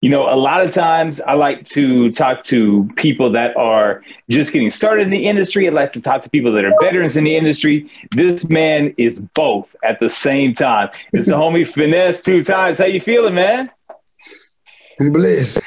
You know, a lot of times I like to talk to people that are just getting started in the industry. I like to talk to people that are veterans in the industry. This man is both at the same time. It's the homie finesse two times. How you feeling, man? I'm blessed.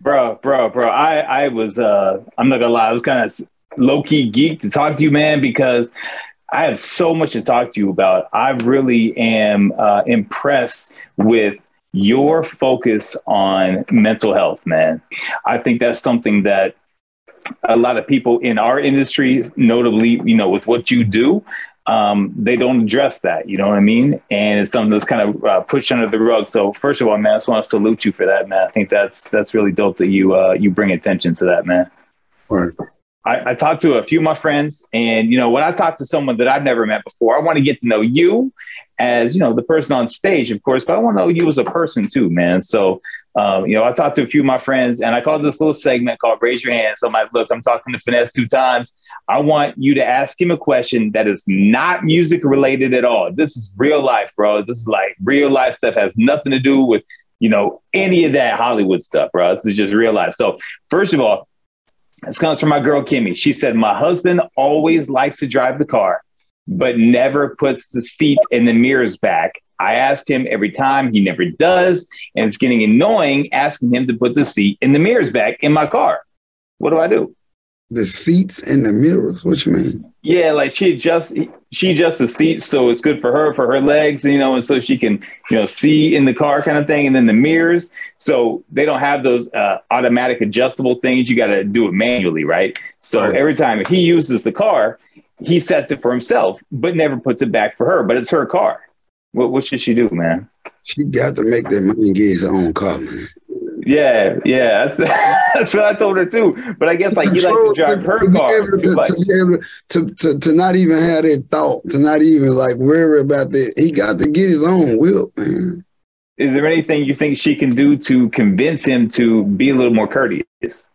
Bro, bro, bro. I, I was uh I'm not gonna lie, I was kind of low-key geek to talk to you, man, because I have so much to talk to you about. I really am uh, impressed with your focus on mental health, man. I think that's something that a lot of people in our industry, notably, you know, with what you do, um, they don't address that. You know what I mean? And it's something that's kind of uh, pushed under the rug. So first of all, man, I just want to salute you for that, man. I think that's that's really dope that you uh, you bring attention to that, man. Right. I, I talked to a few of my friends, and you know, when I talk to someone that I've never met before, I want to get to know you as you know the person on stage, of course, but I want to know you as a person too, man. So, um, you know, I talked to a few of my friends, and I called this little segment called "Raise Your Hand." So I'm like, look, I'm talking to Finesse two times. I want you to ask him a question that is not music related at all. This is real life, bro. This is like real life stuff. Has nothing to do with you know any of that Hollywood stuff, bro. This is just real life. So, first of all. This comes from my girl Kimmy. She said, My husband always likes to drive the car but never puts the seat in the mirrors back. I ask him every time, he never does. And it's getting annoying asking him to put the seat in the mirrors back in my car. What do I do? The seats in the mirrors? What you mean? Yeah, like she adjusts she adjusts the seat so it's good for her, for her legs, you know, and so she can, you know, see in the car kind of thing. And then the mirrors. So they don't have those uh, automatic adjustable things. You got to do it manually, right? So right. every time he uses the car, he sets it for himself, but never puts it back for her. But it's her car. What what should she do, man? She got to make that money and get his own car, man. Yeah, yeah, that's, that's what I told her too. But I guess like he likes to drive her to car. To, to, to, to, to, not even have that thought, to not even like worry about that. He got to get his own will, man. Is there anything you think she can do to convince him to be a little more courteous?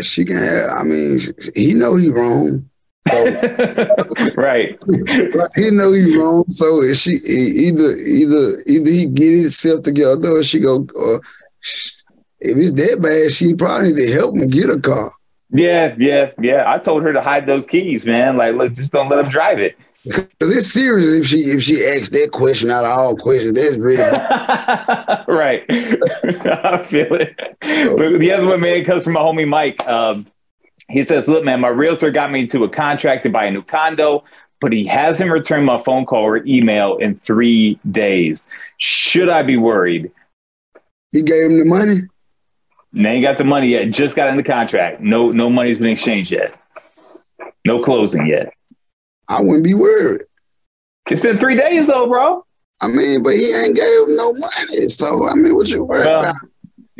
She can have, I mean, he know he wrong. So, right. he know he wrong. So if she either either either he get himself together or she go uh, if it's that bad, she probably need to help him get a car. Yeah, yeah, yeah. I told her to hide those keys, man. Like, look, just don't let him drive it. Because it's serious if she if she asks that question out of all questions. That's really right. I feel it. The other one, man, comes from my homie Mike. Um, he says, "Look, man, my realtor got me into a contract to buy a new condo, but he hasn't returned my phone call or email in three days. Should I be worried?" He gave him the money. They ain't got the money yet. Just got in the contract. No, no money's been exchanged yet. No closing yet. I wouldn't be worried. It's been three days though, bro. I mean, but he ain't gave him no money. So I mean, what you worried well, about?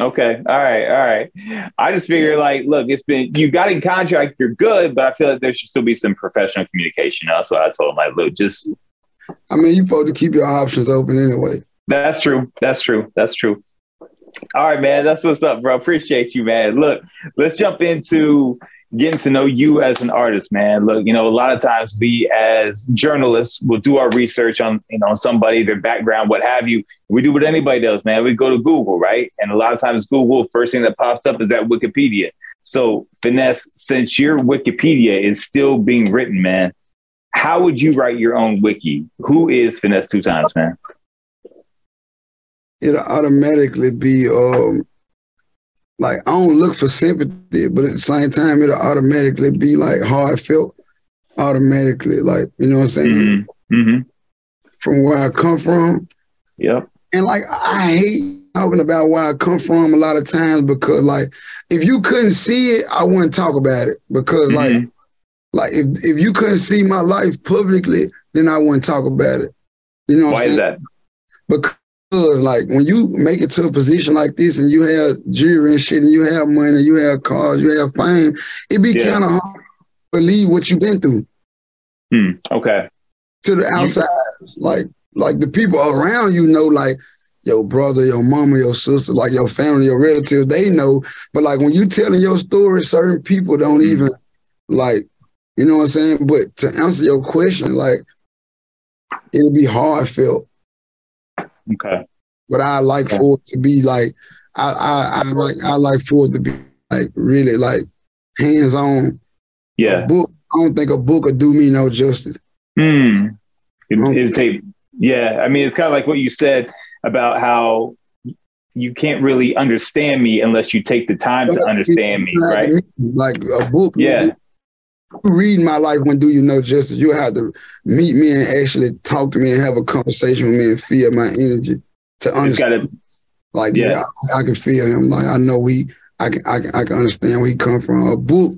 Okay. All right. All right. I just figure like, look, it's been you got in contract, you're good, but I feel like there should still be some professional communication. That's what I told him. Like, look, just I mean, you supposed to keep your options open anyway. That's true. That's true. That's true. All right, man. That's what's up, bro. Appreciate you, man. Look, let's jump into getting to know you as an artist, man. Look, you know, a lot of times we as journalists will do our research on, you know, somebody, their background, what have you. We do what anybody does, man. We go to Google, right? And a lot of times Google, first thing that pops up is that Wikipedia. So, Finesse, since your Wikipedia is still being written, man, how would you write your own wiki? Who is Finesse two times, man? It'll automatically be um like I don't look for sympathy, but at the same time, it'll automatically be like heartfelt, automatically, like you know what I'm saying. Mm-hmm. Mm-hmm. From where I come from. Yep. And like I hate talking about where I come from a lot of times because like if you couldn't see it, I wouldn't talk about it because mm-hmm. like like if if you couldn't see my life publicly, then I wouldn't talk about it. You know why is that? Because like when you make it to a position like this and you have jewelry and shit and you have money, you have cars, you have fame, it be yeah. kind of hard to believe what you've been through. Hmm. Okay. To the outside, like like the people around you know, like your brother, your mama, your sister, like your family, your relatives, they know. But like when you telling your story, certain people don't mm. even like, you know what I'm saying? But to answer your question, like it'll be hard felt Okay. but I like Yeah. for it to be like I, I I like I like for it to be like really like hands on. Yeah. A book. I don't think a book would do me no justice. Hmm. It, Okay. it'd take, yeah. I mean, it's kind of like what you said about how you can't really understand me unless you take the time to understand me, You have to right? Like a book. Yeah. Read my life when do you know justice. You have to meet me and actually talk to me and have a conversation with me and feel my energy to understand. got to, Like, Yeah. yeah, I, I can feel him. Like, I know we, I can, I can, I can understand where he come from. A book,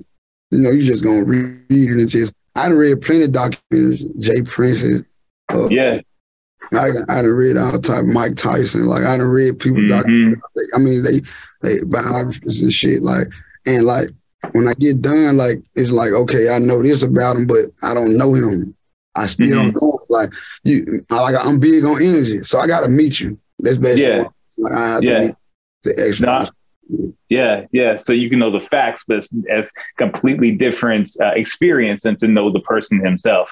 you know, you just gonna read it and just. I done read plenty of documentaries. J. Prince's. Uh, yeah. I, I done read all type. Mike Tyson. Like, I done read people. Mhm. I mean, they, they biographies and shit. Like, and like when I get done, like it's like, okay, I know this about him, but I don't know him. I still don't know. Him. Like you, I like I'm big on energy, so I got to meet you. That's basically Yeah. like I have Yeah. to meet the extra. Nah. Yeah, yeah. So you can know the facts, but it's, it's completely different uh, experience than to know the person himself.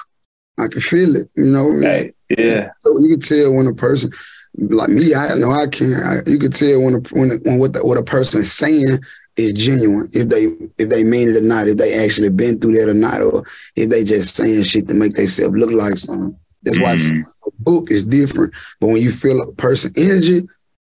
I can feel it. You know, Right? Yeah, So you can tell when a person, like me, I know I can't. I, you can tell when a, when, when what the, what a person is saying is genuine. If they if they mean it or not, if they actually been through that or not, or if they just saying shit to make themselves look like something. That's why Mhm. a book is different. But when you feel a person energy,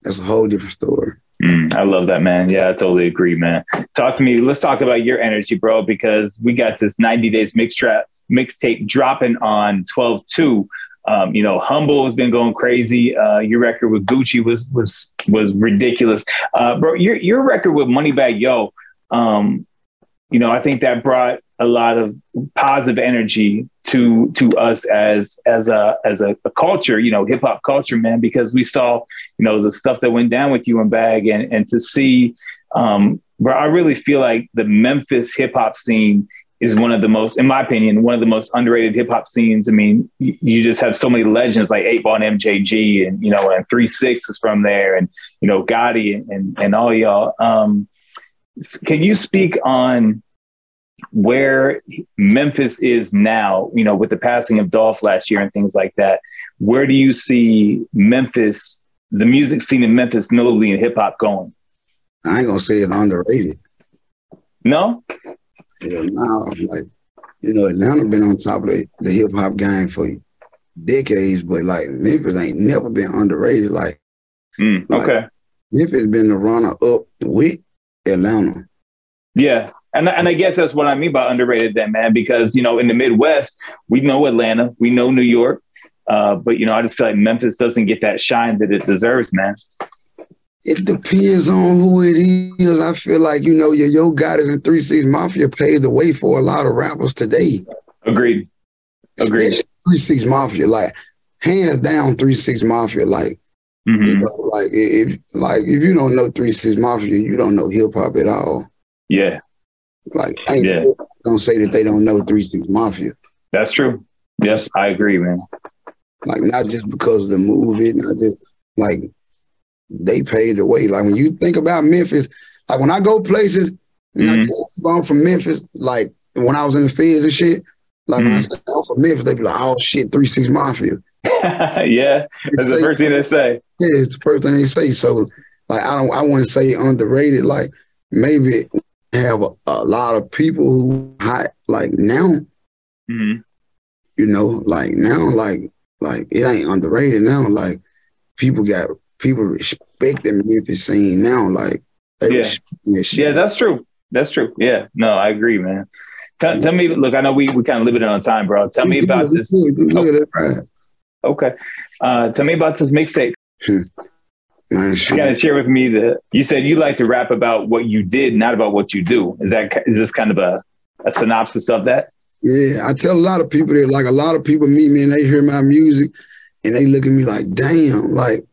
that's a whole different story. Mm, I love that, man. Yeah, I totally agree, man. Talk to me. Let's talk about your energy, bro, because we got this 90 days mix trap mixtape dropping on 12 2. Um, you know, Humble has been going crazy. Uh, your record with Gucci was was was ridiculous, uh, bro. Your your record with Moneybagg Yo, um, you know, I think that brought a lot of positive energy to to us as as a as a, a culture, you know, hip hop culture, man, because we saw you know, the stuff that went down with you and Bag and, and to see, um, bro, I really feel like the Memphis hip hop scene is one of the most, in my opinion, one of the most underrated hip hop scenes. I mean, you, you just have so many legends like 8 Ball and MJG and, you know, and 3 6 is from there and, you know, Gotti and, and, and all y'all. Um, can you speak on where Memphis is now, you know, with the passing of Dolph last year and things like that? Where do you see Memphis the music scene in Memphis, notably in hip hop, going? I ain't gonna say it's underrated. No, Hell no, like you know, Atlanta been on top of the, the hip hop game for decades, but like Memphis ain't never been underrated. Like Mm, Like- okay, Memphis been the runner up with Atlanta. yeah, and and I guess that's what I mean by underrated, then, man, because you know, in the Midwest, we know Atlanta, we know New York, uh, but you know, I just feel like Memphis doesn't get that shine that it deserves, man. It depends on who it is. I feel like you know your Yo Gotti's and Three Six Mafia paved the way for a lot of rappers today. Agreed. Agreed. Especially Three Six Mafia, like hands down, Three Six Mafia, like. You hmm know, like if like if you don't know Three Six Mafia, you don't know hip hop at all. Yeah, Like I ain't Yeah. gonna say that they don't know Three Six Mafia. that's true. Yes, I agree, man. Like not just because of the movie, not just like they paved the way. Like when you think about Memphis, like when I go places, and I Mhm. tell people I'm from Memphis, like when I was in the feds and shit, like when I say I'm from Memphis, They'd be like, oh shit, Three Six Mafia. yeah, that's the first thing they say. Yeah, it's the first thing they say. So, like, I don't, I wouldn't say underrated. Like, maybe have a, a lot of people who hot like now. hmm You know, like now, like, like it ain't underrated now. Like, people got people respect the Memphis scene now. Like, Yeah. that. Yeah, that's true. That's true. Yeah, no, I agree, man. Tell, tell me, look, I know we we kind of limited on time, bro. Tell me about this. Look at that, right? Okay. Uh, tell me about this mixtape. Man, You gotta share with me the. You said you like to rap about what you did, not about what you do. Is that is this kind of a, a synopsis of that? Yeah, I tell a lot of people that like a lot of people meet me and they hear my music and they look at me like, damn, like,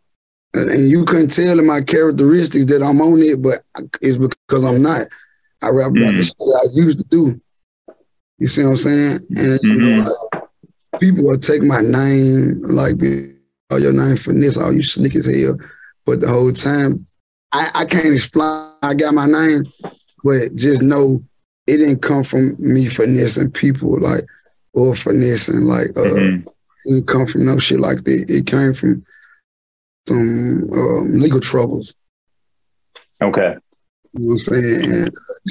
and, you couldn't tell in my characteristics that I'm on it, but it's because I'm not. I rap about the Mhm. shit I used to do. You see what I'm saying? And you know, like, people will take my name, like, oh, your name finesse, oh, you slick as hell. But the whole time, I, I can't explain. I got my name, but just know it didn't come from me finessing people, like, or finessing, like, uh, Mhm. it didn't come from no shit like that. It came from some um, legal troubles. Okay. You know what I'm saying?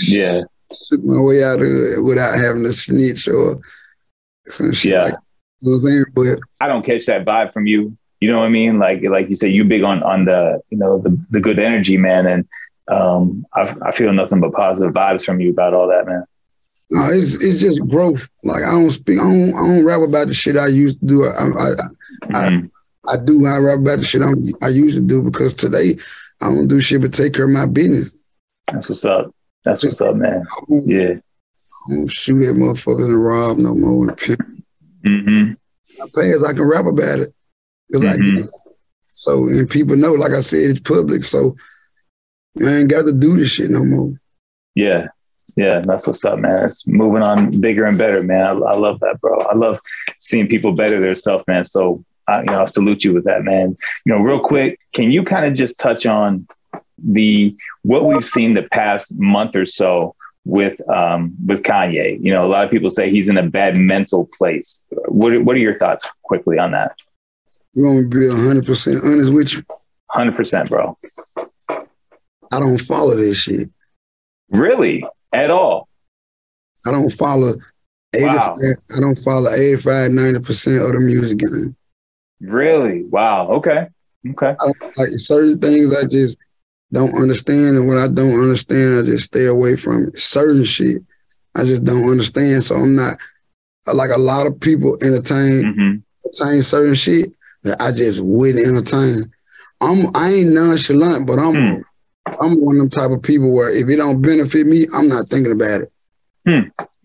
Yeah. Took my way out of it without having to snitch or some shit Yeah. like you know what I'm saying? But I don't catch that vibe from you. You know what I mean? Like like you said, you big on on the you know the the good energy, man, and um, I, I feel nothing but positive vibes from you about all that, man. no, it's it's just growth. Like I don't speak, I don't, I don't rap about the shit I used to do. I I, I, Mhm. I do I rap about the shit I'm, I used to do because today I don't do shit but take care of my business. That's what's up. That's what's up, man. I Yeah. I don't shoot at motherfuckers and rob no more and pimp. hmm My past, I can rap about it because I Mhm. did. So and people know, like I said, it's public. So man, ain't got to do this shit no more. Yeah. Yeah. That's what's up, man. It's moving on bigger and better, man. I, I love that, bro. I love seeing people better themselves, man. So, I, you know, I salute you with that, man. You know, real quick, can you kind of just touch on the what we've seen the past month or so with um with Kanye? You know, a lot of people say he's in a bad mental place. What are- what are your thoughts quickly on that? You want to be hundred percent honest with you? Hundred percent, bro. I don't follow this shit. Really? At all? I don't follow 85, Wow. I don't follow 85, 90% of the music game. Really? Wow. Okay. Okay. I like certain things I just don't understand. And when I don't understand, I just stay away from it. Certain shit I just don't understand. So I'm not like a lot of people entertain hmm entertain certain shit that I just wouldn't entertain. I'm I ain't nonchalant, but I'm Hmm. I'm one of them type of people where if it don't benefit me, I'm not thinking about it.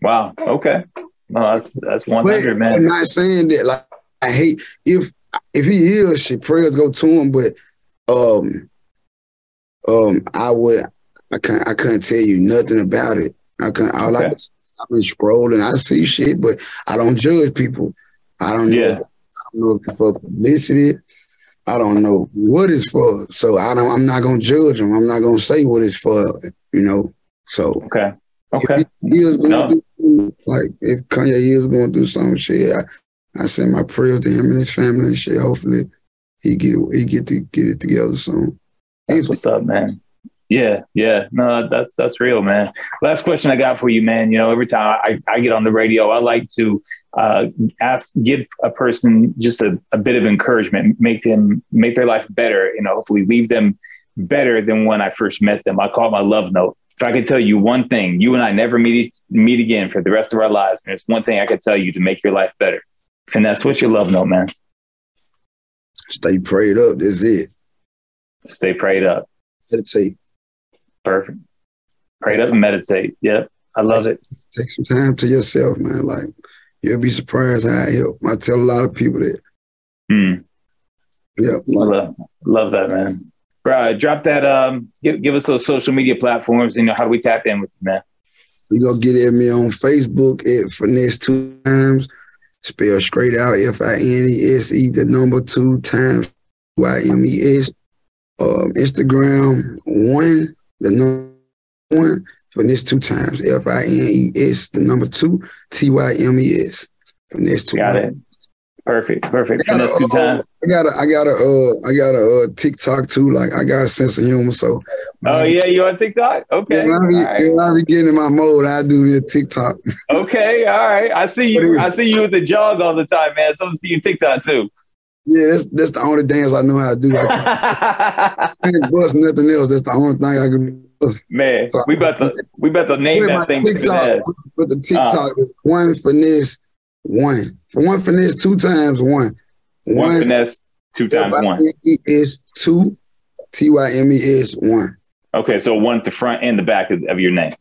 Wow. Okay. No, that's that's one hundred, I'm not saying that like I hate if if he is shit, prayers go to him, but um um I would I can't I couldn't tell you nothing about it. I can't all I Okay. can I've been scrolling, I see shit, but I don't judge people. I don't know Yeah. I don't know if it's for publicity. I don't know what it's for. So I don't I'm not gonna judge him. I'm not gonna say what it's for, you know. So Okay. Okay. if he is going No. through like if Kanye is going through some shit, I, I send my prayers to him and his family and shit. Hopefully he get he get to get it together soon. That's what's up, man. Yeah, yeah. No, that's that's real, man. Last question I got for you, man. You know, every time I, I get on the radio, I like to uh, ask, give a person just a, a bit of encouragement, make them make their life better. You know, hopefully leave them better than when I first met them. I call it my love note. If I could tell you one thing, you and I never meet meet again for the rest of our lives, and there's one thing I could tell you to make your life better. Finesse, what's your love note, man? Stay prayed up. That's it. Stay prayed up. Meditate. Perfect. Prayed up and meditate. Yep. I love it. Take some time to yourself, man. Like you'll be surprised how I help. I tell a lot of people that. Hmm. Yeah, like love, love that, man. Bro, drop that. Um, give, give us those social media platforms. You know, how do we tap in with you, man? you gonna get at me on Facebook at finesse two times. Spell straight out F I N E S E the number two times Y M E S. Um, Instagram one the number one finesse two times F I N E S the number two T Y M E S. Finesse two. Got times. it. Perfect. Perfect. I got, Finesse two a, uh. I got a, I got a, uh, I got a uh, TikTok too. Like I got a sense of humor, so Oh yeah, you on TikTok? Okay. when I be, right. when I be getting in my mode, I do the TikTok. Okay. All right. I see you. I see you with the jog all the time, man. So I'm see you TikTok too. Yeah, that's that's the only dance I know how to do. I can't bust nothing else. That's the only thing I can bust. man, we about to we about to name that thing TikTok, with the TikTok, one finesse, one one finesse, two times one. One finesse, two times one. F-I-N-E-S two, T Y M E S one. Okay, so one at the front and the back of, of your name.